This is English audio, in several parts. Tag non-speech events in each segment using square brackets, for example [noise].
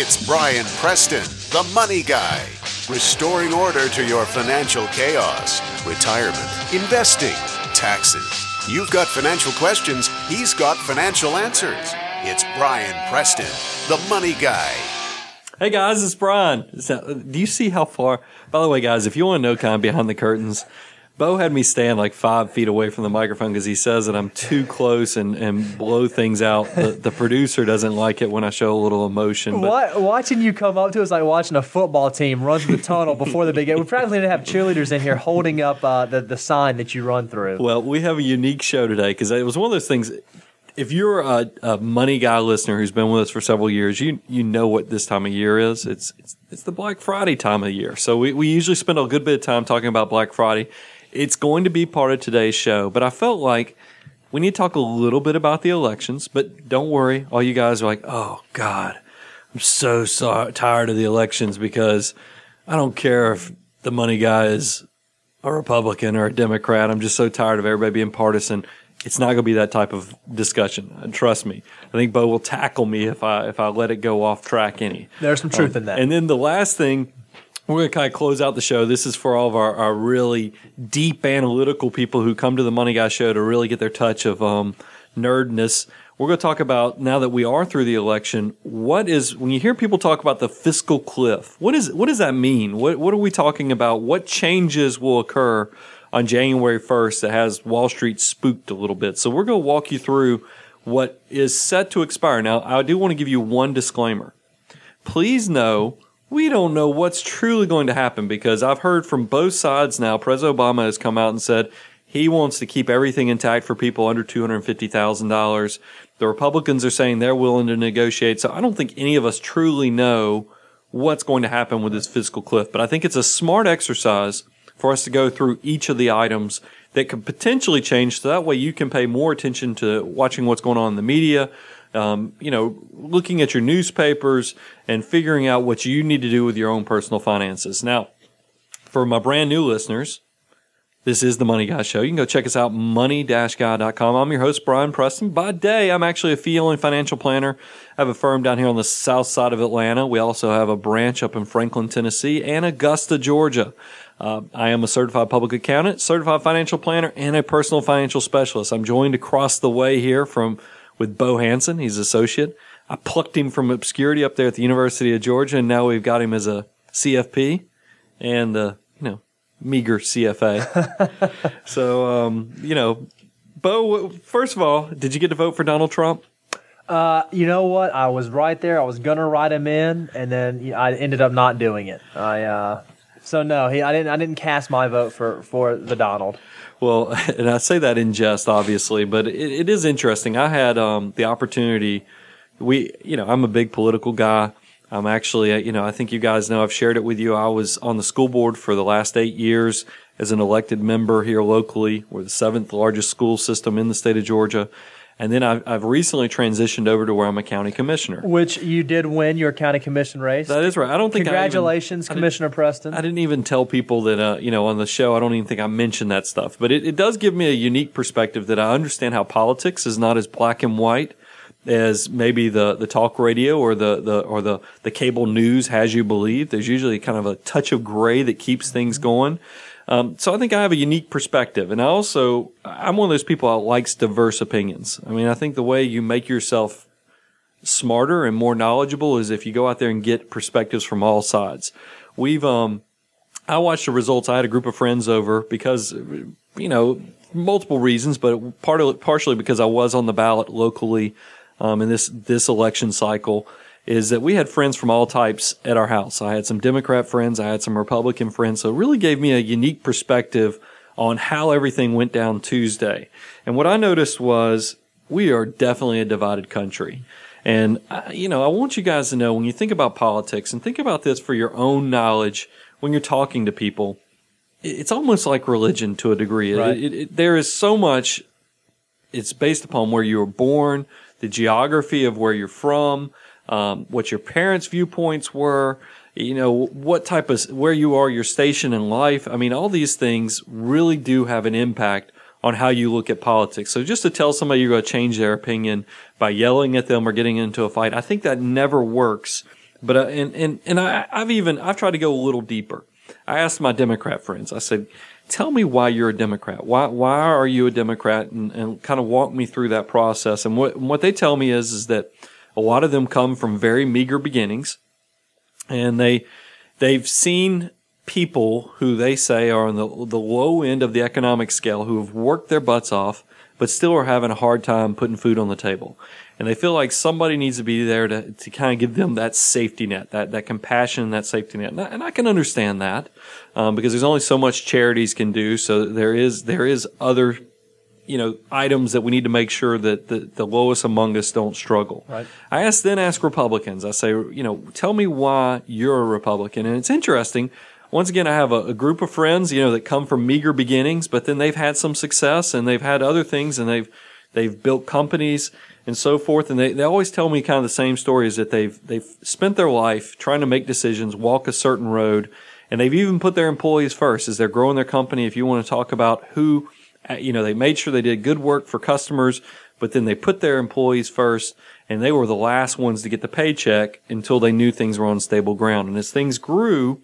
It's Brian Preston, the money guy, restoring order to your financial chaos, retirement, investing, taxes. You've got financial questions, he's got financial answers. It's Brian Preston, the money guy. Hey guys, it's Brian. Do you see how far? By the way, guys, if you want to know kind of behind the curtains, Bo had me stand like five feet away from the microphone because he says that I'm too close and, and blow things out. The, the producer doesn't like it when I show a little emotion. But What, watching you come up to us like watching a football team run through the tunnel before the big game. We probably didn't have cheerleaders in here holding up uh, the, the sign that you run through. Well, we have a unique show today because it was one of those things. If you're a, a money guy listener who's been with us for several years, you you know what this time of year is. It's it's, it's the Black Friday time of year. So we, we usually spend a good bit of time talking about Black Friday. It's going to be part of today's show, but I felt like we need to talk a little bit about the elections. But don't worry, all you guys are like, oh God, I'm so, so tired of the elections because I don't care if the money guy is a Republican or a Democrat. I'm just so tired of everybody being partisan. It's not going to be that type of discussion. And trust me. I think Bo will tackle me if I if I let it go off track any. There's some truth um, in that. And then the last thing, we're going to kind of close out the show. This is for all of our, our really deep analytical people who come to the Money Guy show to really get their touch of um, nerdness. We're going to talk about now that we are through the election. What is when you hear people talk about the fiscal cliff? What is what does that mean? What what are we talking about? What changes will occur on January first that has Wall Street spooked a little bit? So we're going to walk you through what is set to expire. Now, I do want to give you one disclaimer. Please know we don't know what's truly going to happen because I've heard from both sides now. President Obama has come out and said he wants to keep everything intact for people under $250,000. The Republicans are saying they're willing to negotiate. So I don't think any of us truly know what's going to happen with this fiscal cliff, but I think it's a smart exercise for us to go through each of the items that could potentially change. So that way you can pay more attention to watching what's going on in the media, um, you know, looking at your newspapers and figuring out what you need to do with your own personal finances. Now, for my brand new listeners, this is the Money Guy Show. You can go check us out, money-guy.com. I'm your host, Brian Preston. By day, I'm actually a fee-only financial planner. I have a firm down here on the south side of Atlanta. We also have a branch up in Franklin, Tennessee and Augusta, Georgia. Uh, I am a certified public accountant, certified financial planner, and a personal financial specialist. I'm joined across the way here from with Bo Hansen. He's associate. I plucked him from obscurity up there at the University of Georgia, and now we've got him as a CFP and uh, you know meager CFA. [laughs] so um, you know, Bo. First of all, did you get to vote for Donald Trump? Uh, you know what? I was right there. I was gonna write him in, and then I ended up not doing it. I uh, so no, he I didn't I didn't cast my vote for for the Donald. Well, [laughs] and I say that in jest, obviously, but it, it is interesting. I had um, the opportunity. We, you know, I'm a big political guy. I'm actually, uh, you know, I think you guys know I've shared it with you. I was on the school board for the last eight years as an elected member here locally. We're the seventh largest school system in the state of Georgia. And then I've, I've recently transitioned over to where I'm a county commissioner. Which you did win your county commission race. That is right. I don't think I even- Congratulations, I Commissioner Preston. I didn't even tell people that, uh, you know, on the show, I don't even think I mentioned that stuff. But it, it does give me a unique perspective that I understand how politics is not as black and white as maybe the, the talk radio or the, the or the, the cable news has you believe. There's usually kind of a touch of gray that keeps things going. Um, so I think I have a unique perspective, and I also I'm one of those people that likes diverse opinions. I mean, I think the way you make yourself smarter and more knowledgeable is if you go out there and get perspectives from all sides. We've um I watched the results. I had a group of friends over because you know multiple reasons, but part of, partially because I was on the ballot locally um, in this this election cycle. Is that we had friends from all types at our house. I had some Democrat friends, I had some Republican friends, so it really gave me a unique perspective on how everything went down Tuesday. And what I noticed was we are definitely a divided country. And, uh, you know, I want you guys to know when you think about politics and think about this for your own knowledge when you're talking to people, it's almost like religion to a degree. It- it- it- there is so much, it's based upon where you were born, the geography of where you're from, um, what your parents' viewpoints were, you know, what type of, where you are, your station in life. I mean, all these things really do have an impact on how you look at politics. So just to tell somebody you're going to change their opinion by yelling at them or getting into a fight, I think that never works But uh, and and and I, I've even I've tried to go a little deeper. I asked my Democrat friends. I said, "Tell me why you're a Democrat. Why why are you a Democrat?" And, and kind of walk me through that process. And what what they tell me is is that a lot of them come from very meager beginnings, and they they've seen people who they say are on the the low end of the economic scale who have worked their butts off, but still are having a hard time putting food on the table and they feel like somebody needs to be there to, to kind of give them that safety net, that, that compassion, that safety net. And I, and I can understand that, um, because there's only so much charities can do. So there is, there is other, you know, items that we need to make sure that the, the lowest among us don't struggle. Right. I ask, then ask Republicans, I say, you know, tell me why you're a Republican. And it's interesting. Once again, I have a, a group of friends, you know, that come from meager beginnings, but then they've had some success and they've had other things and they've, they've built companies and so forth. And they, they always tell me kind of the same story is that they've, they've spent their life trying to make decisions, walk a certain road, and they've even put their employees first as they're growing their company. If you want to talk about who, you know, they made sure they did good work for customers, but then they put their employees first and they were the last ones to get the paycheck until they knew things were on stable ground. And as things grew,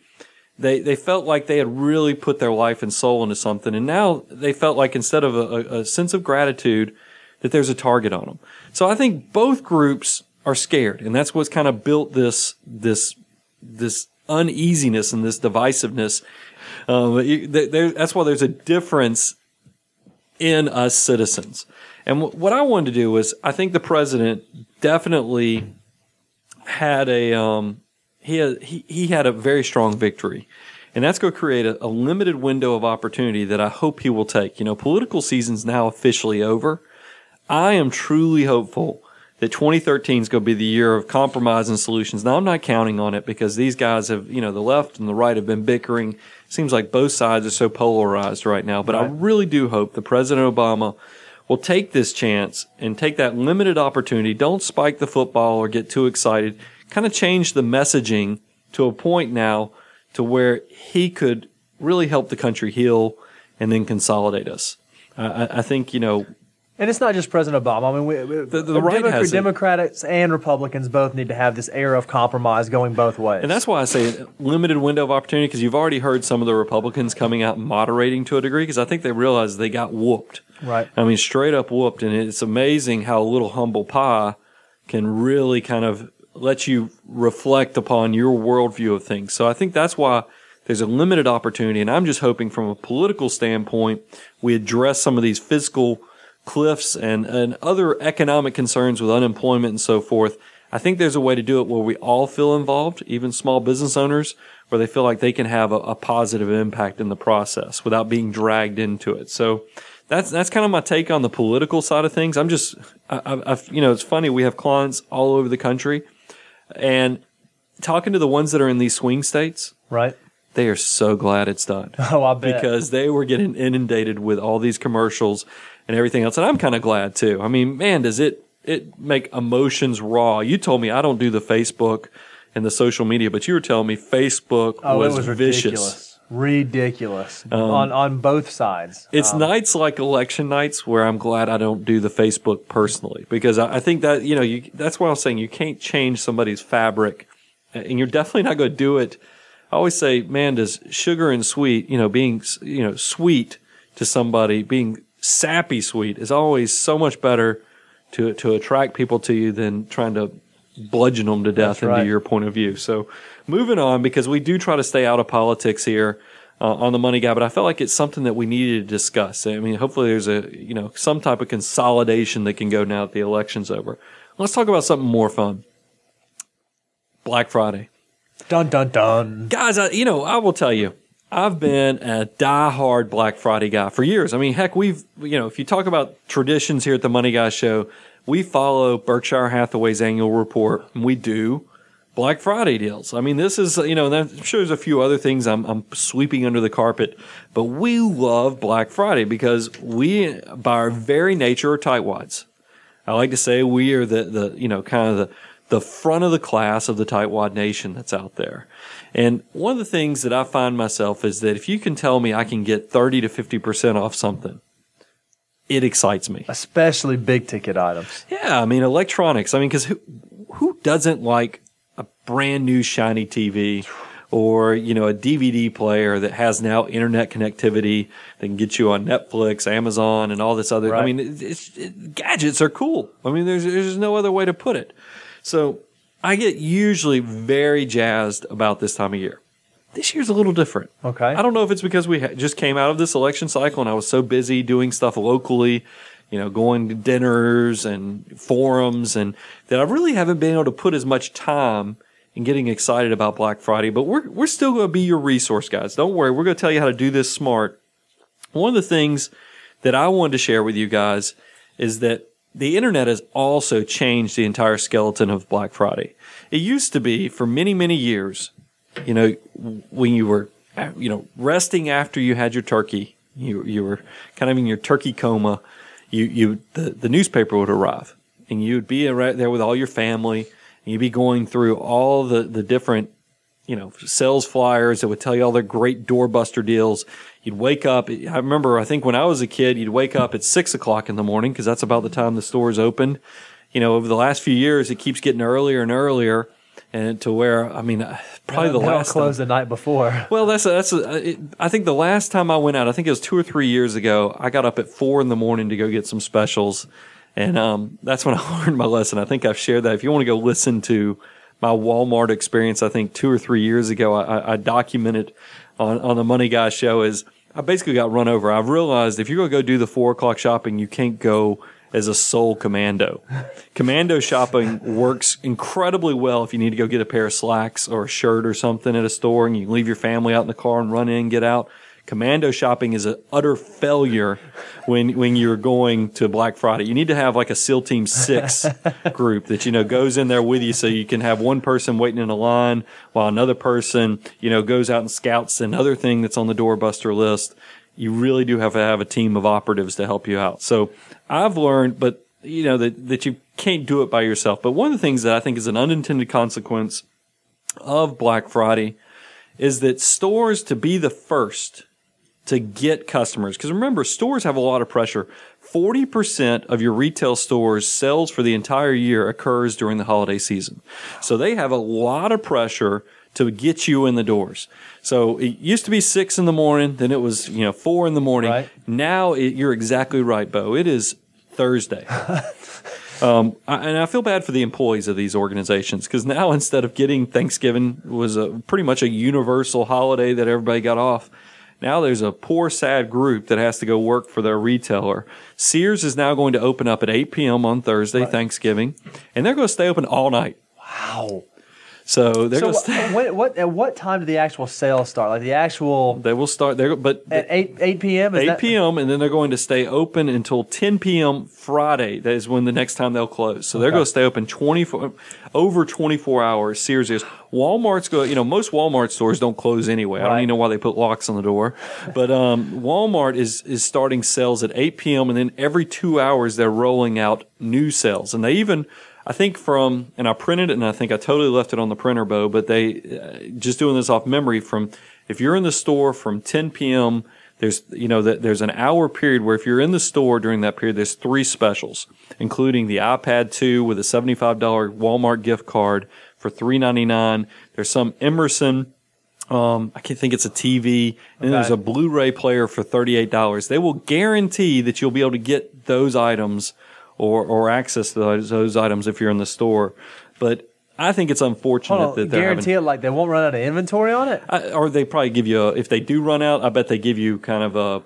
they, they felt like they had really put their life and soul into something. And now they felt like instead of a, a sense of gratitude, that there's a target on them. So I think both groups are scared, and that's what's kind of built this this this uneasiness and this divisiveness. Um, there, that's why there's a difference in us citizens. And w- what I wanted to do was, I think the president definitely had a um, he had, he he had a very strong victory. And that's going to create a, a limited window of opportunity that I hope he will take. You know, political season's now officially over. I am truly hopeful that 2013 is going to be the year of compromise and solutions. Now, I'm not counting on it because these guys have, you know, the left and the right have been bickering. Seems like both sides are so polarized right now. But right. I really do hope that President Obama will take this chance and take that limited opportunity. Don't spike the football or get too excited. Kind of change the messaging to a point now to where he could really help the country heal and then consolidate us. I, I think, you know, and it's not just President Obama. I mean, we, the, the right Democrat, Democrats and Republicans both need to have this air of compromise going both ways. And that's why I say limited window of opportunity because you've already heard some of the Republicans coming out moderating to a degree because I think they realize they got whooped. Right. I mean, straight up whooped. And it's amazing how a little humble pie can really kind of let you reflect upon your worldview of things. So I think that's why there's a limited opportunity. And I'm just hoping from a political standpoint, we address some of these fiscal – cliffs and, and other economic concerns with unemployment and so forth. I think there's a way to do it where we all feel involved, even small business owners, where they feel like they can have a, a positive impact in the process without being dragged into it. So that's that's kind of my take on the political side of things. I'm just, I, I, you know, it's funny. We have clients all over the country, and talking to the ones that are in these swing states, right? They are so glad it's done. [laughs] Oh, I bet because they were getting inundated with all these commercials and everything else. And I'm kind of glad too. I mean, man, does it, it make emotions raw. You told me I don't do the Facebook and the social media, but you were telling me Facebook oh, was, was vicious. Ridiculous. Ridiculous um, on on both sides. It's um, nights like election nights where I'm glad I don't do the Facebook personally because I, I think that you know you, that's why I was saying you can't change somebody's fabric, and you're definitely not going to do it. I always say, man, does sugar and sweet, you know, being you know sweet to somebody, being sappy sweet is always so much better to to attract people to you than trying to bludgeon them to death That's into right. your point of view. So moving on because we do try to stay out of politics here uh, on the money guy, but I felt like it's something that we needed to discuss. I mean, hopefully there's a you know some type of consolidation that can go now that the election's over. Let's talk about something more fun. Black Friday. Dun dun dun. Guys, I, you know, I will tell you, I've been a die-hard Black Friday guy for years. I mean, heck, we've, you know, if you talk about traditions here at the Money Guy Show, we follow Berkshire Hathaway's annual report and we do Black Friday deals. I mean, this is, you know, I'm sure there's a few other things I'm, I'm sweeping under the carpet, but we love Black Friday because we, by our very nature, are tightwads. I like to say we are the, the, you know, kind of the, the front of the class of the tightwad nation that's out there. And one of the things that I find myself is that if you can tell me I can get 30 to 50% off something, it excites me. Especially big ticket items. Yeah. I mean, electronics. I mean, because who, who doesn't like a brand new shiny TV or you know a DVD player that has now internet connectivity that can get you on Netflix, Amazon, and all this other. I mean, it's it, gadgets are cool. I mean, there's there's no other way to put it. So I get usually very jazzed about this time of year. This year's a little different. Okay. I don't know if it's because we ha- just came out of this election cycle and I was so busy doing stuff locally, you know, going to dinners and forums and that I really haven't been able to put as much time in getting excited about Black Friday, but we're, we're still going to be your resource guys. Don't worry. We're going to tell you how to do this smart. One of the things that I wanted to share with you guys is that the internet has also changed the entire skeleton of Black Friday. It used to be for many, many years, you know, when you were, you know, resting after you had your turkey, you, you were kind of in your turkey coma, you, you, the, the newspaper would arrive and you would be right there with all your family and you'd be going through all the, the different you know, sales flyers that would tell you all their great doorbuster deals. You'd wake up. I remember, I think when I was a kid, you'd wake up at six o'clock in the morning because that's about the time the stores opened. You know, over the last few years, it keeps getting earlier and earlier, and to where I mean, uh, probably the last close time- the night before. [laughs] well, that's a, that's a, it, I think the last time I went out, I think it was two or three years ago. I got up at four in the morning to go get some specials, and um, that's when I [laughs] learned my lesson. I think I've shared that. If you want to go listen to my Walmart experience, I think two or three years ago, I, I- documented on on the Money Guy show is I basically got run over. I've realized if you're going to go do the four o'clock shopping, you can't go as a sole commando. commando shopping works incredibly well if you need to go get a pair of slacks or a shirt or something at a store and you leave your family out in the car and run in get out. Commando shopping is an utter failure when when you're going to Black Friday. You need to have like a SEAL Team Six [laughs] group that you know goes in there with you, so you can have one person waiting in a line while another person you know goes out and scouts another thing that's on the doorbuster list. You really do have to have a team of operatives to help you out. So I've learned, but you know that that you can't do it by yourself. But one of the things that I think is an unintended consequence of Black Friday is that stores to be the first to get customers. Because remember, stores have a lot of pressure. 40% of your retail stores sales for the entire year occurs during the holiday season. So they have a lot of pressure to get you in the doors. So it used to be six in the morning, then it was, you know, four in the morning. Right. Now it, you're exactly right, Bo. It is Thursday. [laughs] Um, and I feel bad for the employees of these organizations because now instead of getting Thanksgiving was a pretty much a universal holiday that everybody got off. Now there's a poor, sad group that has to go work for their retailer. Sears is now going to open up at 8 p.m. on Thursday, Thanksgiving, and they're going to stay open all night. Wow. So they're So going to stay. wh- what, [laughs] what at what time do the actual sales start? Like the actual They will start there, but at eight eight p.m. Is 8 that- p.m. and then they're going to stay open until 10 p.m. Friday. That is when the next time they'll close. So they're going to stay open 24 over 24 hours. Sears is. Walmart's go. You know, most Walmart stores don't close anyway. I don't even know why they put locks on the door. But um, Walmart is is starting sales at 8 p.m. and then every two hours they're rolling out new sales. And they even. I think from, and I printed it and I think I totally left it on the printer, Bo, but they, uh, just doing this off memory from, if you're in the store from 10 p.m there's you know that there's an hour period where if you're in the store during that period there's three specials including the ipad 2 with a $75 walmart gift card for $3.99 there's some emerson um, I can't think it's a TV, and then there's a Blu-ray player for thirty-eight dollars. They will guarantee that you'll be able to get those items or or access those, those items if you're in the store. But I think it's unfortunate Hold on, that they're guarantee having, it like they won't run out of inventory on it. I, or they probably give you a, if they do run out, I bet they give you kind of a,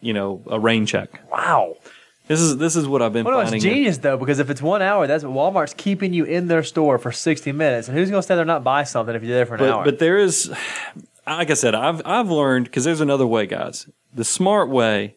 you know, a rain check. Wow. This is this is what I've been Well, no, it's genius though because if it's one hour, that's Walmart's keeping you in their store for sixty minutes, and who's going to stay there and not buy something if you're there for an but hour? but there is, [sighs] like I said, I've I've learned because there's another way, guys. The smart way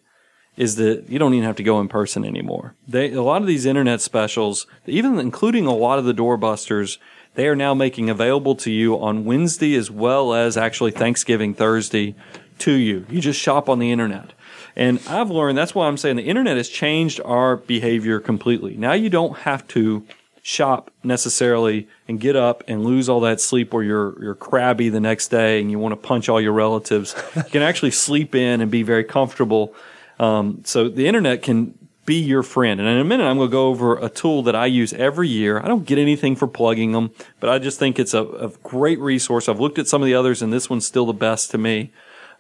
is that you don't even have to go in person anymore. They a lot of these internet specials, even including a lot of the doorbusters, they are now making available to you on Wednesday as well as actually Thanksgiving Thursday to you. You just shop on the internet. And I've learned that's why I'm saying the internet has changed our behavior completely. Now you don't have to shop necessarily and get up and lose all that sleep where you're you're crabby the next day and you want to punch all your relatives. you can actually sleep in and be very comfortable. Um, so the internet can be your friend. And in a minute, I'm going to go over a tool that I use every year. I don't get anything for plugging them, but I just think it's a, a great resource. I've looked at some of the others, and this one's still the best to me.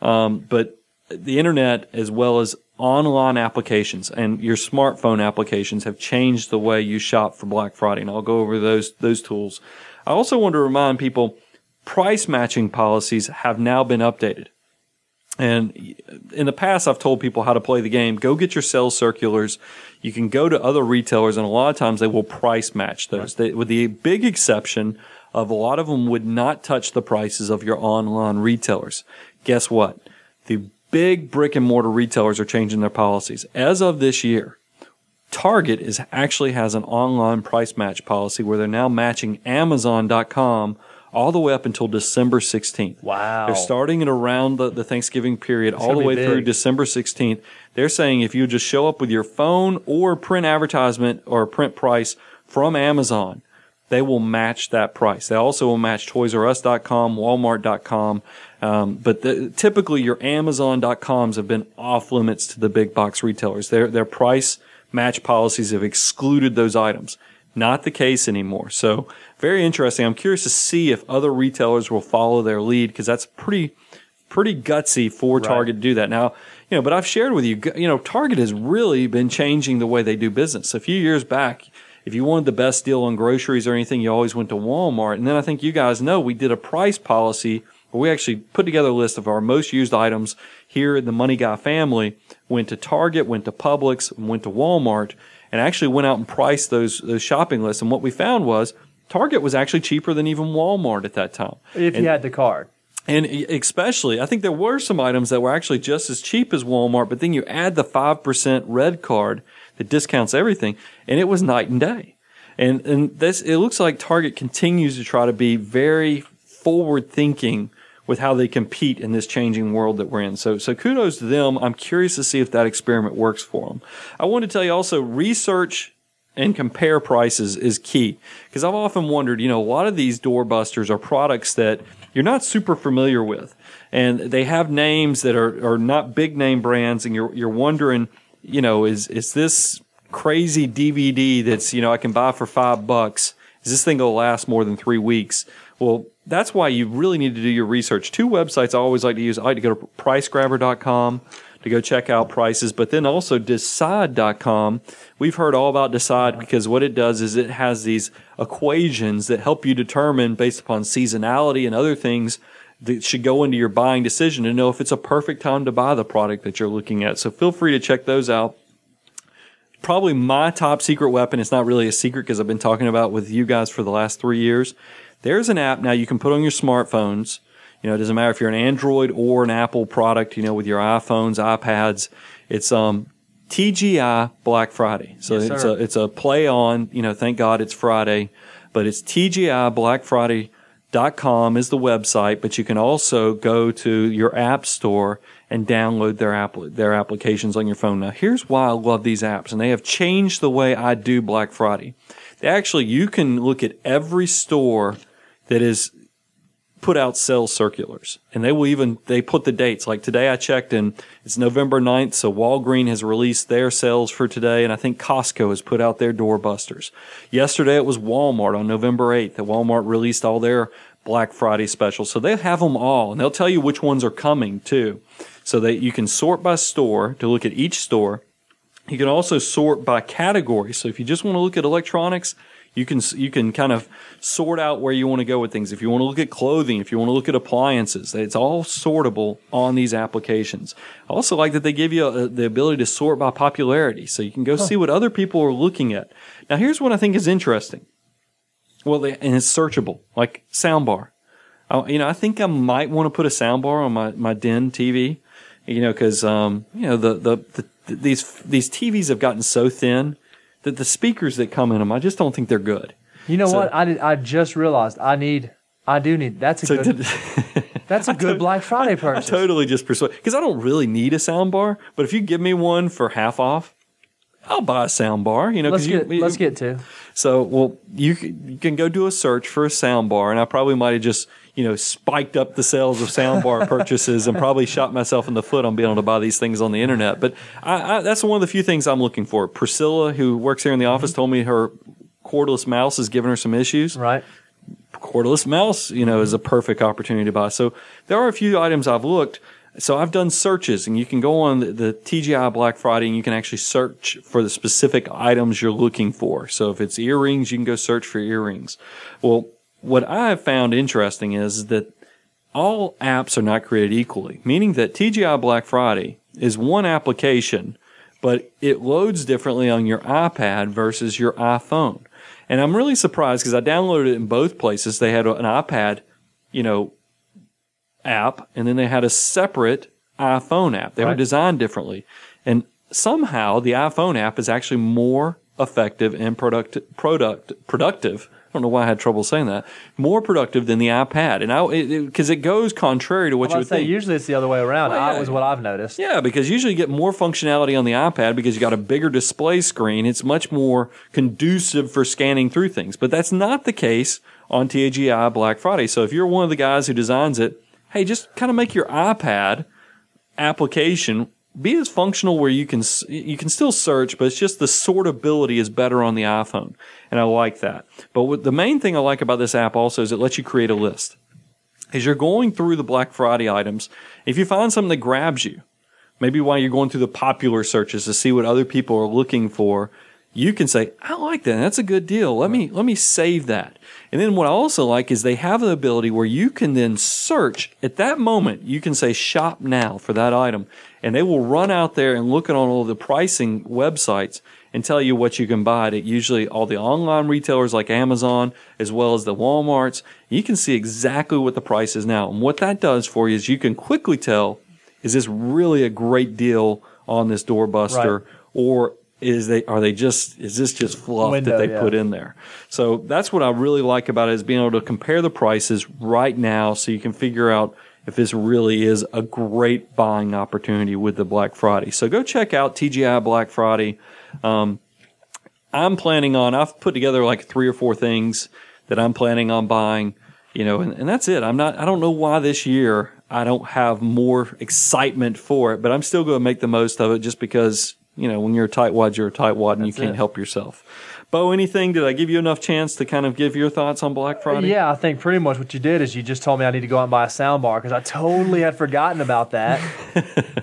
Um, but the internet, as well as online applications and your smartphone applications, have changed the way you shop for Black Friday. And I'll go over those those tools. I also want to remind people price matching policies have now been updated. And in the past, I've told people how to play the game. Go get your sales circulars. You can go to other retailers, and a lot of times they will price match those. They, with the big exception of a lot of them would not touch the prices of your online retailers. Guess what? The big brick and mortar retailers are changing their policies. As of this year, Target is actually has an online price match policy where they're now matching Amazon.com all the way up until December 16th. Wow. They're starting it around the, the Thanksgiving period all the way through. December 16th. They're saying if you just show up with your phone or print advertisement or print price from Amazon, they will match that price. They also will match Toys R Us.com, Walmart.com. Um, but the, typically your Amazon.coms have been off limits to the big box retailers. Their, their price match policies have excluded those items. Not the case anymore. So very interesting. I'm curious to see if other retailers will follow their lead because that's pretty, pretty gutsy for Target to do that. Now, you know, but I've shared with you, you know, Target has really been changing the way they do business. A few years back, if you wanted the best deal on groceries or anything, you always went to Walmart. And then I think you guys know we did a price policy where we actually put together a list of our most used items here in the Money Guy family, went to Target, went to Publix, went to Walmart, and actually went out and priced those, those shopping lists. And what we found was Target was actually cheaper than even Walmart at that time. If And- you had the card. and especially, I think there were some items that were actually just as cheap as Walmart, but then you add the 5% red card that discounts everything, and it was night and day. And, and this, it looks like Target continues to try to be very forward thinking with how they compete in this changing world that we're in. So, so kudos to them. I'm curious to see if that experiment works for them. I want to tell you also research and compare prices is key because I've often wondered, you know, a lot of these doorbusters are products that you're not super familiar with and they have names that are, are not big name brands and you're, you're wondering, you know, is, is this crazy DVD that's, you know, I can buy for five bucks? Is this thing going to last more than three weeks? Well, that's why you really need to do your research. Two websites I always like to use. I like to go to pricegrabber.com to go check out prices, but then also decide.com. We've heard all about decide because what it does is it has these equations that help you determine based upon seasonality and other things that should go into your buying decision to know if it's a perfect time to buy the product that you're looking at. So feel free to check those out probably my top secret weapon. It's not really a secret because I've been talking about it with you guys for the last three years. There's an app now you can put on your smartphones. You know, it doesn't matter if you're an Android or an Apple product, you know, with your iPhones, iPads. It's, um, TGI Black Friday. So Yes, it's a, it's a play on, you know, thank God it's Friday, but it's TGI Black Friday dot com is the website, but you can also go to your app store and download their app their applications on your phone. Now, here's why I love these apps, and they have changed the way I do Black Friday. They actually, you can look at every store that is put out sales circulars. And they will even they put the dates. Like today i checked and it's november 9th so walgreen has released their sales for today and i think costco has put out their doorbusters. Yesterday it was walmart on november 8th that walmart released all their black friday specials. So they have them all and they'll tell you which ones are coming too so that you can sort by store to look at each store. You can also sort by category. So if you just want to look at electronics, you can you can kind of sort out where you want to go with things. If you want to look at clothing, if you want to look at appliances, it's all sortable on these applications. I also like that they give you uh the ability to sort by popularity, so you can go see what other people are looking at. Now, here's what I think is interesting. Well, they, and it's searchable, like soundbar. I, you know, I think I might want to put a soundbar on my, my den TV, you know, cause, um, you know, the, the, the, these, these TVs have gotten so thin that the speakers that come in them, I just don't think they're good. You know So- what? I did, I just realized I need. I do need. That's a So good. did- [laughs] that's a good Black Friday purchase. I purchase. totally just persuade, cause I don't really need a sound bar, but if you give me one for half off, I'll buy a sound bar. You know, Let's 'cause you, get let's get to. so, well, you, you can go do a search for a sound bar, and I probably might have just, you know, spiked up the sales of soundbar [laughs] purchases and probably shot myself in the foot on being able to buy these things on the internet. But I, I, that's one of the few things I'm looking for. Priscilla, who works here in the mm-hmm. office, told me her cordless mouse is giving her some issues Right. cordless mouse, you know, is a mm-hmm. perfect opportunity to buy. So there are a few items I've looked. So I've done searches, and you can go on the, the TGI Black Friday, and you can actually search for the specific items you're looking for. So if it's earrings, you can go search for earrings. Well, what I have found interesting is that all apps are not created equally, meaning that TGI Black Friday is one application, but it loads differently on your iPad versus your iPhone. And I'm really surprised because I downloaded it in both places. They had an iPad, you know, app, and then they had a separate iPhone app. They were designed differently. And somehow the iPhone app is actually more effective and product, product, productive. I don't know why I had trouble saying that. More productive than the iPad. And I, because it, goes contrary to what you would say think. usually it's the other way around. Well, I was what I've noticed. Yeah, because usually you get more functionality on the iPad because you got a bigger display screen. It's much more conducive for scanning through things. But that's not the case on TGI Black Friday. So if you're one of the guys who designs it, hey, just kind of make your iPad application be as functional where you can you can still search, but it's just the sortability is better on the iPhone, and I like that. But the main thing I like about this app also is it lets you create a list. As you're going through the Black Friday items, if you find something that grabs you, maybe while you're going through the popular searches to see what other people are looking for, you can say, I like that. That's a good deal. Let me let me save that. And then what I also like is they have the ability where you can then search at that moment. You can say shop now for that item, and they will run out there and look at all the pricing websites and tell you what you can buy at usually all the online retailers like Amazon as well as the Walmarts. You can see exactly what the price is now. And what that does for you is you can quickly tell is this really a great deal on this doorbuster Right. or is they are they just is this just fluff Window, that they yeah. put in there so that's what i really like about it is being able to compare the prices right now so you can figure out if this really is a great buying opportunity with the black friday. So go check out tgi black friday. Um, i'm planning on i've put together like three or four things that i'm planning on buying you know and, and that's it. I'm not i don't know why this year i don't have more excitement for it but i'm still going to make the most of it just because you know when you're a tightwad you're a tightwad and you can't it. help yourself bo anything did i give you enough chance to kind of give your thoughts on black friday Yeah, I think pretty much what you did is you just told me I need to go out and buy a sound bar because I totally had forgotten about that,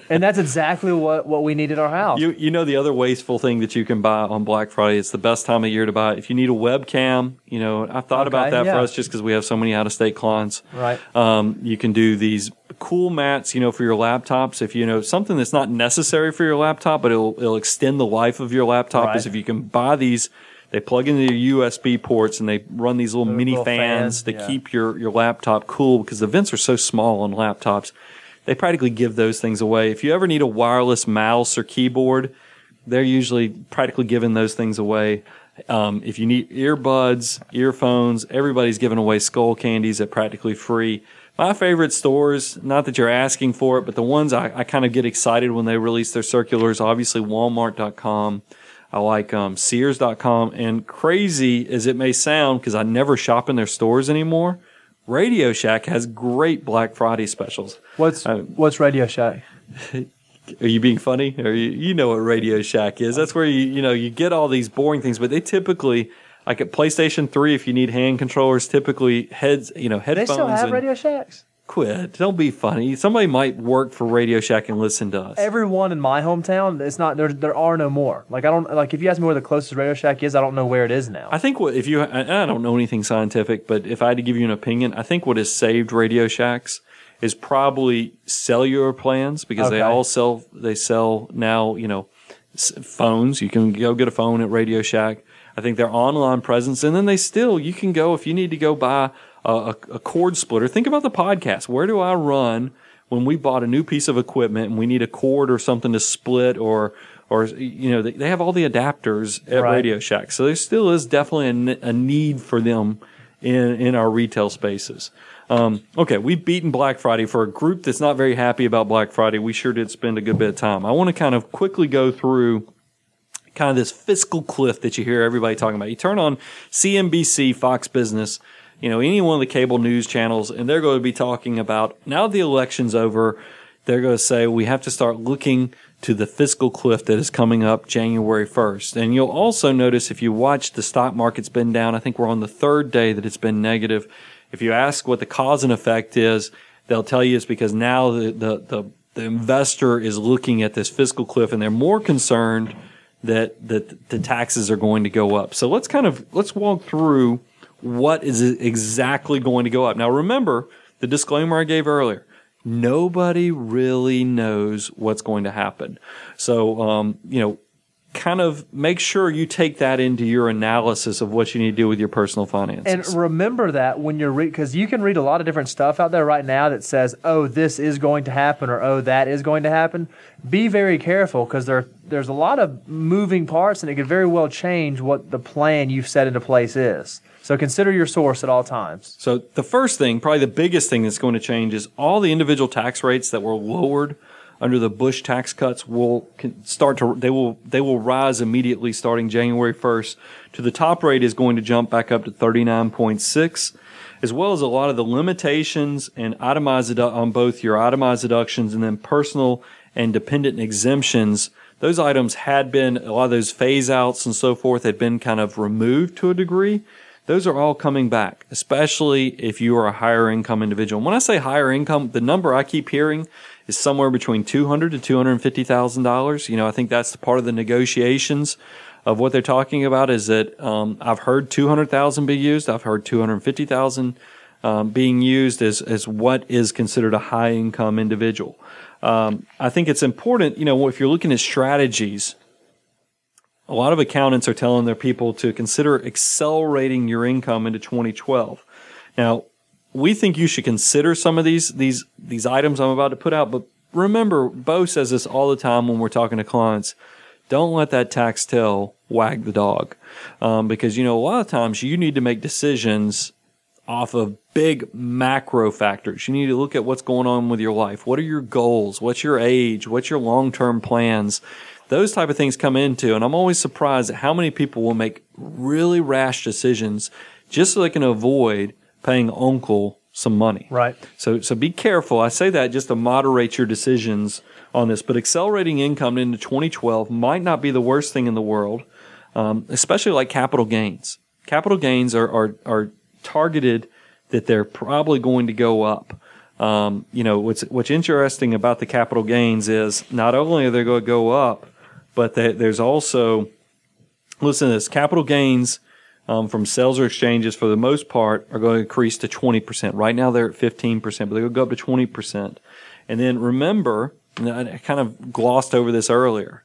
[laughs] and that's exactly what, what we need at our house. You you know the other wasteful thing that you can buy on Black Friday. It's the best time of year to buy. If you need a webcam, you know I've thought about Okay, that for us just because we have so many out of state clients. Right. Um, you can do these cool mats, you know, for your laptops. If you know something that's not necessary for your laptop, but it'll it'll extend the life of your laptop. Right. Is if you can buy these. They plug into your USB ports and they run these little mini little fans fans, to yeah. keep your, your laptop cool because the vents are so small on laptops. They practically give those things away. If you ever need a wireless mouse or keyboard, they're usually practically giving those things away. Um, if you need earbuds, earphones, everybody's giving away Skullcandies at practically free. My favorite stores, not that you're asking for it, but the ones I, I kind of get excited when they release their circulars, obviously Walmart.com. I like um, Sears.com. And crazy as it may sound, because I never shop in their stores anymore, Radio Shack has great Black Friday specials. What's Uh, what's Radio Shack? [laughs] Are you being funny? Or you, you know what Radio Shack is? That's where you you know you get all these boring things, but they typically like at PlayStation Three, if you need hand controllers, typically heads you know headphones. They still have and, Radio Shacks. Quit! Don't be funny. Somebody might work for Radio Shack and listen to us. Everyone in my hometown, it's not there. There are no more. Like I don't like if you ask me where the closest Radio Shack is, I don't know where it is now. I think what if you I I don't know anything scientific, but if I had to give you an opinion, I think what has saved Radio Shacks is probably cellular plans because they all sell they sell now you know phones. You can go get a phone at Radio Shack. I think their online presence, and then they still you can go if you need to go buy a, a, a cord splitter. Think about the podcast. Where do I run when we bought a new piece of equipment and we need a cord or something to split or or you know they, they have all the adapters at Right. Radio Shack. So there still is definitely a, a need for them in in our retail spaces. Um, okay, we've beaten Black Friday for a group that's not very happy about Black Friday. We sure did spend a good bit of time. I want to kind of quickly go through kind of this fiscal cliff that you hear everybody talking about. You turn on CNBC, Fox Business, you know, any one of the cable news channels, and they're going to be talking about now the election's over. They're going to say we have to start looking to the fiscal cliff that is coming up January 1st. And you'll also notice if you watch the stock market's been down, I think we're on the third day that it's been negative. If you ask what the cause and effect is, they'll tell you it's because now the, the, the, the investor is looking at this fiscal cliff and they're more concerned that, that the taxes are going to go up. So let's kind of, let's walk through what is exactly going to go up. Now remember the disclaimer I gave earlier nobody really knows what's going to happen. So, um, you know, kind of make sure you take that into your analysis of what you need to do with your personal finances. And remember that when you're read, because you can read a lot of different stuff out there right now that says, "Oh, this is going to happen," or "Oh, that is going to happen." Be very careful because there there's a lot of moving parts, and it could very well change what the plan you've set into place is. So consider your source at all times. So the first thing, probably the biggest thing that's going to change is all the individual tax rates that were lowered under the Bush tax cuts will start to they will they will rise immediately starting January 1st. To the top rate is going to jump back up to 39.6 as well as a lot of the limitations and itemized on both your itemized deductions and then personal and dependent exemptions. Those items had been a lot of those phase outs and so forth had been kind of removed to a degree those are all coming back, especially if you are a higher income individual. When I say higher income, the number I keep hearing is somewhere between two hundred to two hundred fifty thousand dollars. You know, I think that's part of the negotiations of what they're talking about. Is that um, I've heard two hundred thousand be used. I've heard two hundred fifty thousand um, being used as as what is considered a high income individual. Um, I think it's important. You know, if you're looking at strategies a lot of accountants are telling their people to consider accelerating your income into 2012. Now, we think you should consider some of these these these items I'm about to put out, but remember, Bo says this all the time when we're talking to clients. Don't let that tax tail wag the dog, um, because you know a lot of times you need to make decisions off of big macro factors. You need to look at what's going on with your life. What are your goals? What's your age? What's your long term plans? those type of things come into, and I'm always surprised at how many people will make really rash decisions just so they can avoid paying uncle some money. Right. So, so be careful. I say that just to moderate your decisions on this, but accelerating income into 2012 might not be the worst thing in the world, um, especially like capital gains. Capital gains are, are, are targeted that they're probably going to go up. Um, you know, what's, what's interesting about the capital gains is not only are they going to go up, but there's also, listen to this, capital gains um, from sales or exchanges for the most part are going to increase to 20%. Right now they're at 15%, but they're going to go up to 20%. And then remember, I kind of glossed over this earlier.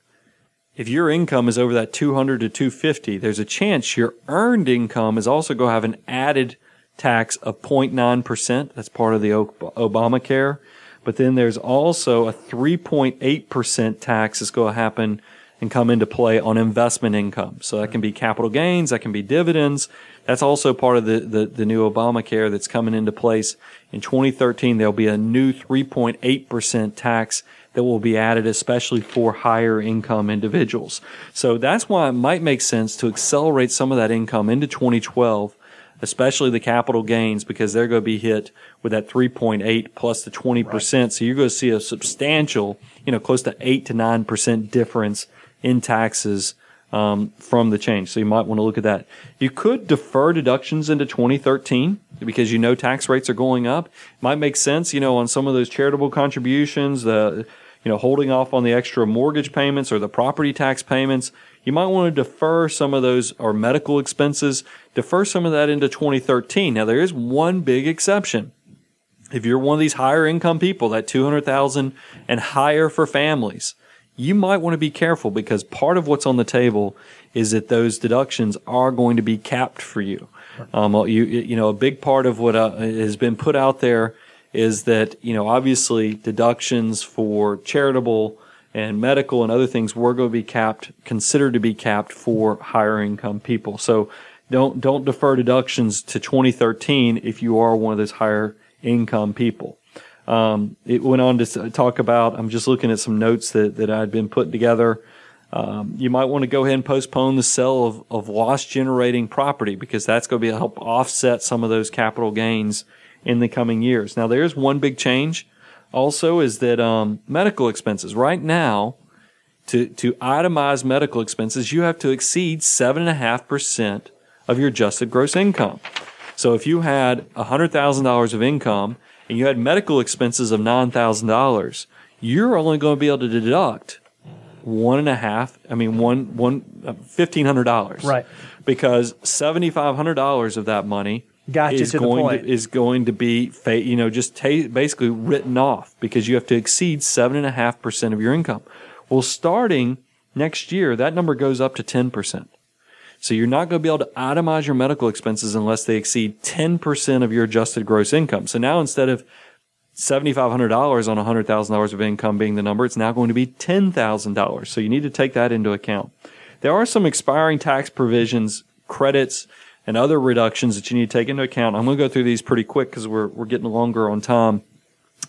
If your income is over that 200 to 250, there's a chance your earned income is also going to have an added tax of 0.9%. That's part of the Obamacare. But then there's also a 3.8% tax that's going to happen and come into play on investment income. So that can be capital gains, that can be dividends. That's also part of the, the, the new Obamacare that's coming into place. In 2013, there'll be a new 3.8% tax that will be added especially for higher income individuals. So that's why it might make sense to accelerate some of that income into 2012 especially the capital gains, because they're going to be hit with that 3.8 plus the 20%. Right. So you're going to see a substantial, you know, close to 8 to 9% difference in taxes um, from the change. So you might want to look at that. You could defer deductions into 2013 because you know tax rates are going up. It might make sense, you know, on some of those charitable contributions, the you know holding off on the extra mortgage payments or the property tax payments. You might want to defer some of those or medical expenses. Defer some of that into 2013. Now there is one big exception. If you're one of these higher income people, that 200,000 and higher for families, you might want to be careful because part of what's on the table is that those deductions are going to be capped for you. Um, you, you know, a big part of what uh, has been put out there is that, you know, obviously deductions for charitable and medical and other things were going to be capped, considered to be capped for higher income people. So don't, don't defer deductions to 2013 if you are one of those higher income people. Um, it went on to talk about, I'm just looking at some notes that, that I'd been putting together. Um, you might want to go ahead and postpone the sale of, of loss generating property because that's going to be help offset some of those capital gains in the coming years. Now, there's one big change also is that um, medical expenses right now to, to itemize medical expenses, you have to exceed 7.5% of your adjusted gross income. So if you had $100,000 of income and you had medical expenses of $9,000, you're only going to be able to deduct one and a half. I mean, one one uh, fifteen hundred dollars, Right. Because seventy five hundred dollars of that money Got is going to is going to be you know just ta- basically written off because you have to exceed seven and a half percent of your income. Well, starting next year, that number goes up to ten percent. So you're not going to be able to itemize your medical expenses unless they exceed 10% of your adjusted gross income. So now instead of $7,500 on $100,000 of income being the number, it's now going to be $10,000. So you need to take that into account. There are some expiring tax provisions, credits, and other reductions that you need to take into account. I'm going to go through these pretty quick because we're, we're getting longer on time.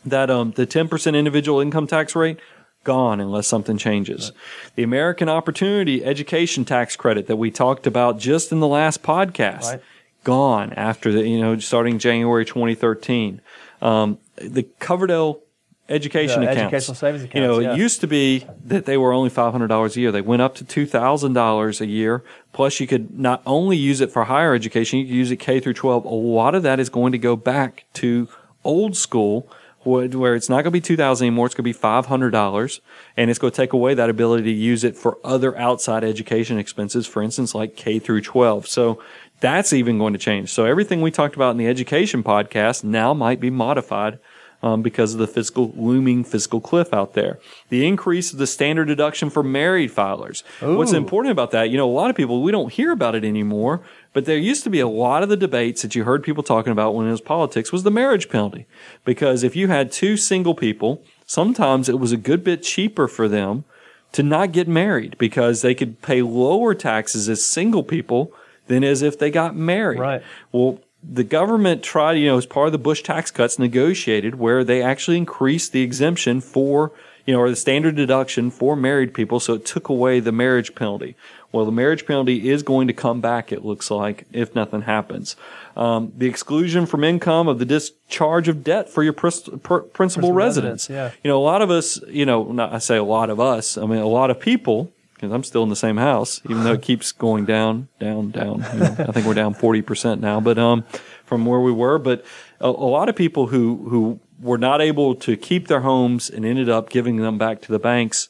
That um, the 10% individual income tax rate, gone unless something changes. The American Opportunity Education Tax Credit that we talked about just in the last podcast, Right. gone after the, you know, starting January 2013. Um, the Coverdell education The accounts. educational savings You know, yeah. it used to be that they were only $500 a year. They went up to $2,000 a year. Plus, you could not only use it for higher education, you could use it K through 12. A lot of that is going to go back to old school where it's not going to be 2000 anymore. It's going to be $500 and it's going to take away that ability to use it for other outside education expenses, for instance, like K through 12. So that's even going to change. So everything we talked about in the education podcast now might be modified um, because of the fiscal looming fiscal cliff out there. The increase of the standard deduction for married filers. What's important about that, you know, a lot of people we don't hear about it anymore, but there used to be a lot of the debates that you heard people talking about when it was politics was the marriage penalty. Because if you had two single people, sometimes it was a good bit cheaper for them to not get married because they could pay lower taxes as single people than as if they got married. Right. Well, the government tried, you know, as part of the Bush tax cuts, negotiated where they actually increased the exemption for, you know, or the standard deduction for married people. So it took away the marriage penalty. Well, the marriage penalty is going to come back, it looks like, if nothing happens. Um, the exclusion from income of the discharge of debt for your pris- pr- principal residence. residence, yeah. You know, a lot of us, you know, not, I say a lot of us, I mean, a lot of people, because I'm still in the same house, even though it [laughs] keeps going down, down, down. You know, I think we're down 40% now, but, um, from where we were, but a, a lot of people who, who were not able to keep their homes and ended up giving them back to the banks.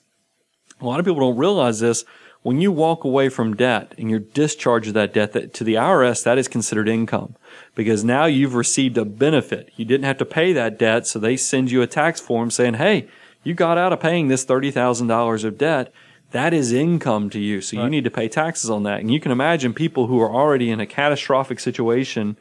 A lot of people don't realize this. When you walk away from debt and you're discharged of that debt that to the IRS, that is considered income because now you've received a benefit. You didn't have to pay that debt. So they send you a tax form saying, Hey, you got out of paying this $30,000 of debt. That is income to you. So you need to pay taxes on that. And you can imagine people who are already in a catastrophic situation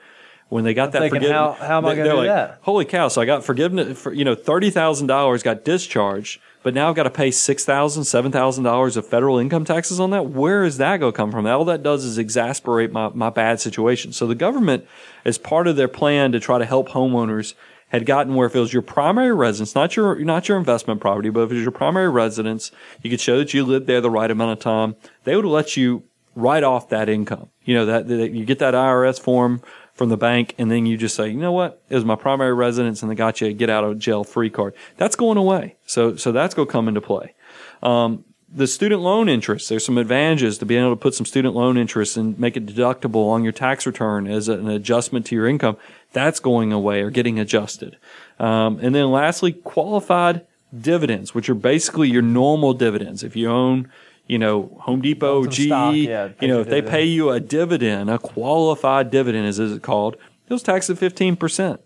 when they got that thinking, forgiveness. how- how am I gonna do like, that? Holy cow. So I got forgiveness for, you know, $30,000 got discharged, but now I've got to pay $6,000, $7,000 of federal income taxes on that. Where is that going to come from? All that does is exasperate my, my bad situation. So the government, as part of their plan to try to help homeowners, had gotten where if it was your primary residence, not your not your investment property, but if it was your primary residence, you could show that you lived there the right amount of time. They would let you write off that income. You know that, that you get that IRS form from the bank, and then you just say, you know what, it was my primary residence, and they got you a get out of jail free card. That's going away. So so that's going to come into play. Um, the student loan interest, there's some advantages to being able to put some student loan interest and make it deductible on your tax return as an adjustment to your income. That's going away or getting adjusted. Um, and then lastly, qualified dividends, which are basically your normal dividends. If you own, you know, Home Depot, GE, yeah, you know, if they dividend. pay you a dividend, a qualified dividend, is, is it called, it was taxed at 15%.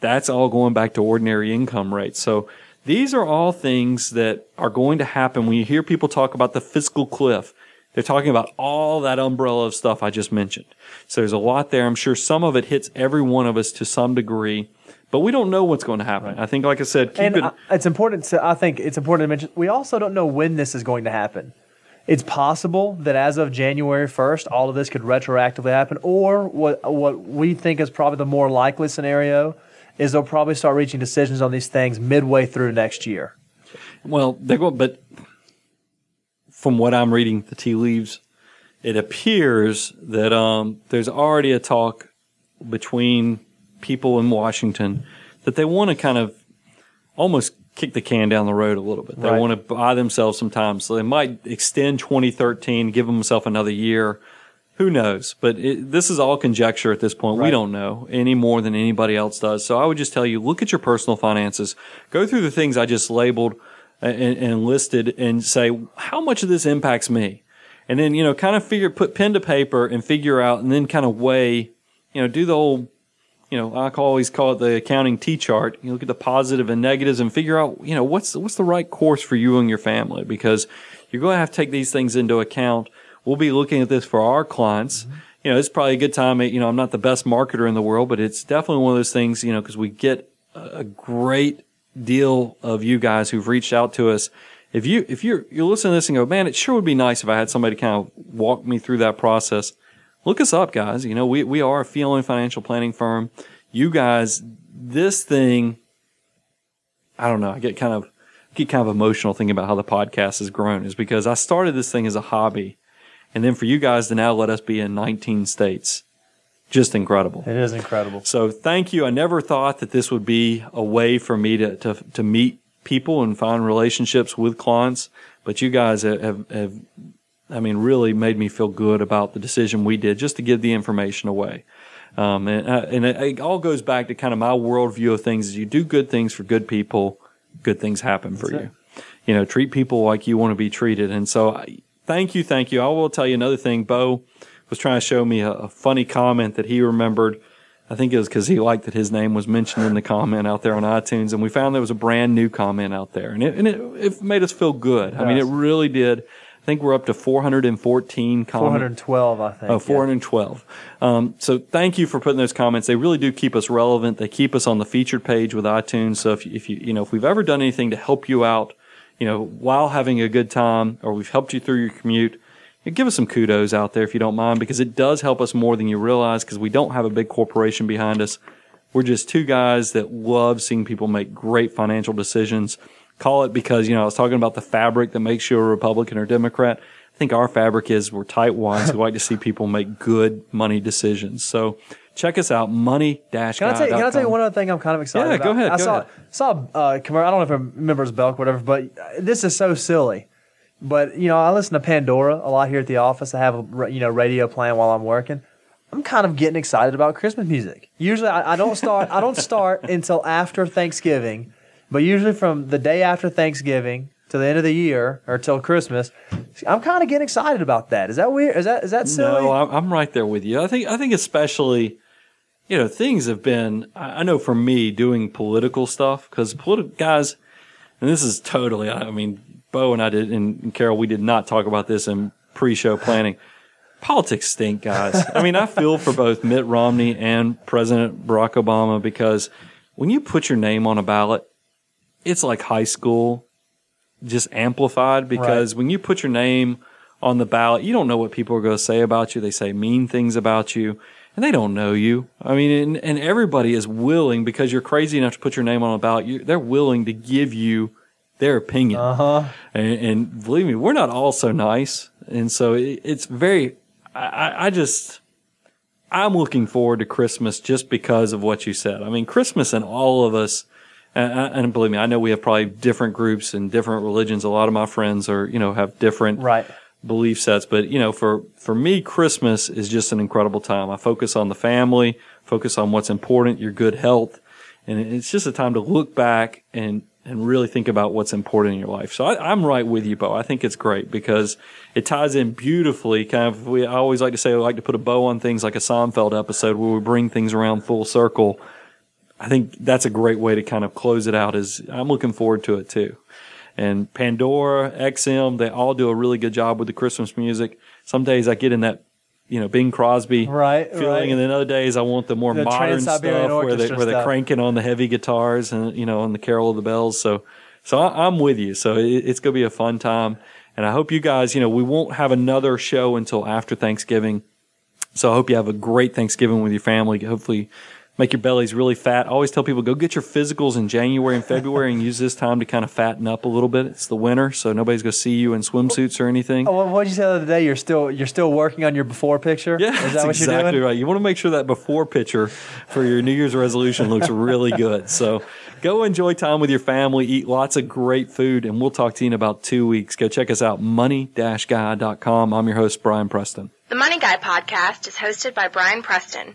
That's all going back to ordinary income rates. So these are all things that are going to happen when you hear people talk about the fiscal cliff. They're talking about all that umbrella of stuff I just mentioned. So there's a lot there. I'm sure some of it hits every one of us to some degree, but we don't know what's going to happen. I think, like I said, keep and it. I- it's important to I think it's important to mention we also don't know when this is going to happen. It's possible that as of January 1st, all of this could retroactively happen, or what what we think is probably the more likely scenario is they'll probably start reaching decisions on these things midway through next year. Well, they're going, but from what I'm reading the tea leaves, it appears that um, there's already a talk between people in Washington that they want to kind of almost kick the can down the road a little bit. They Right. want to buy themselves some time, so they might extend 2013, give themselves another year. Who knows? But it, this is all conjecture at this point. We don't know any more than anybody else does. So I would just tell you, look at your personal finances, go through the things I just labeled and, and listed, and say how much of this impacts me, and then you know, kind of figure, put pen to paper, and figure out, and then kind of weigh, you know, do the old you know, I call- always call it the accounting T chart. You look at the positive and negatives and figure out, you know, what's what's the right course for you and your family because you're going to have to take these things into account. We'll be looking at this for our clients. Mm-hmm. You know, it's probably a good time. You know, I'm not the best marketer in the world, but it's definitely one of those things. You know, because we get a great deal of you guys who've reached out to us. If you if you're you're listening to this and go, man, it sure would be nice if I had somebody kind of walk me through that process look us up, guys. You know, we, we are a fee-only financial planning firm. You guys, this thing, I don't know. I get kind of get kind of emotional thinking about how the podcast has grown is because I started this thing as a hobby. And then for you guys to now let us be in 19 states, just incredible. It is incredible. So thank you. I never thought that this would be a way for me to, to, to meet people and find relationships with clients. But you guys have, have, have, I mean, really made me feel good about the decision we did just to give the information away. Um, and, uh, and it, it all goes back to kind of my worldview of things is you do good things for good people, good things happen for That's you. You know, treat people like you want to be treated. And so I, thank you. Thank you. I will tell you another thing. Bo was trying to show me a, a funny comment that he remembered. I think it was because he liked that his name was mentioned in the comment out there on iTunes, and we found there was a brand new comment out there, and it and it, it made us feel good. I mean, it really did. I think we're up to 414 comments. 412, I think. Oh, yeah. 412. Um, so thank you for putting those comments. They really do keep us relevant. They keep us on the featured page with iTunes. So if you, if you, you know, if we've ever done anything to help you out, you know, while having a good time or we've helped you through your commute, give us some kudos out there if you don't mind because it does help us more than you realize because we don't have a big corporation behind us. We're just two guys that love seeing people make great financial decisions. Call it because, you know, I was talking about the fabric that makes you a Republican or Democrat. I think our fabric is we're tightwads who like to see people make good money decisions. So check us out, money dash. Can I, tell you, can I tell you one other thing I'm kind of excited Yeah, about? go ahead, I go saw ahead. saw uh, I don't know if I it remembers Belk or whatever, but uh, this is so silly. But you know, I listen to Pandora a lot here at the office. I have a you know radio playing while I'm working. I'm kind of getting excited about Christmas music. Usually, I, I don't start. I don't start [laughs] until after Thanksgiving, but usually from the day after Thanksgiving to the end of the year or till Christmas, I'm kind of getting excited about that. Is that weird? Is that is that silly? No, I'm, right there with you. I think I think especially, you know, things have been. I I know for me doing political stuff because political guys, and this is totally. I mean, Bo and I did, and, Carol, we did not talk about this in pre-show planning. Politics stink, guys. I mean, I feel for both Mitt Romney and President Barack Obama because when you put your name on a ballot, it's like high school, just amplified because when you put your name on the ballot, you don't know what people are going to say about you. They say mean things about you and they don't know you. I mean, and, and everybody is willing because you're crazy enough to put your name on a ballot. You, they're willing to give you their opinion. Uh huh. And, and believe me, we're not all so nice. And so it, it's very, I, I- I just, I'm looking forward to Christmas just because of what you said. I mean, Christmas and all of us, and, and believe me, I know we have probably different groups and different religions. A lot of my friends are, you know, have different Right. belief sets. But you know, for for me, Christmas is just an incredible time. I focus on the family, focus on what's important, your good health, and it's just a time to look back and and really think about what's important in your life. So I, I'm right with you, Bo. I think it's great because it ties in beautifully. Kind of, we I always like to say we like to put a bow on things like a Seinfeld episode where we bring things around full circle. I think that's a great way to kind of close it out. Is I'm looking forward to it too. And Pandora, XM, they all do a really good job with the Christmas music. Some days I get in that, you know, Bing Crosby Right, feeling, right. and then other days I want the more The modern stuff where they where they're cranking on the heavy guitars and you know, on the Carol of the Bells. So, so I, I'm with you. So it, it's going to be a fun time, and I hope you guys, you know, we won't have another show until after Thanksgiving. So I hope you have a great Thanksgiving with your family. Hopefully, make your bellies really fat. I always tell people go get your physicals in January and February and use this time to kind of fatten up a little bit. It's the winter, so nobody's going to see you in swimsuits or anything. Oh, what did you say the other day? You're still you're still working on your before picture. Yeah, is that's that what exactly you're doing? right. You want to make sure that before picture for your New Year's resolution looks really good. So go enjoy time with your family, eat lots of great food, and we'll talk to you in about two weeks. Go check us out, money-guy.com. I'm your host, Brian Preston. The Money Guy podcast is hosted by Brian Preston,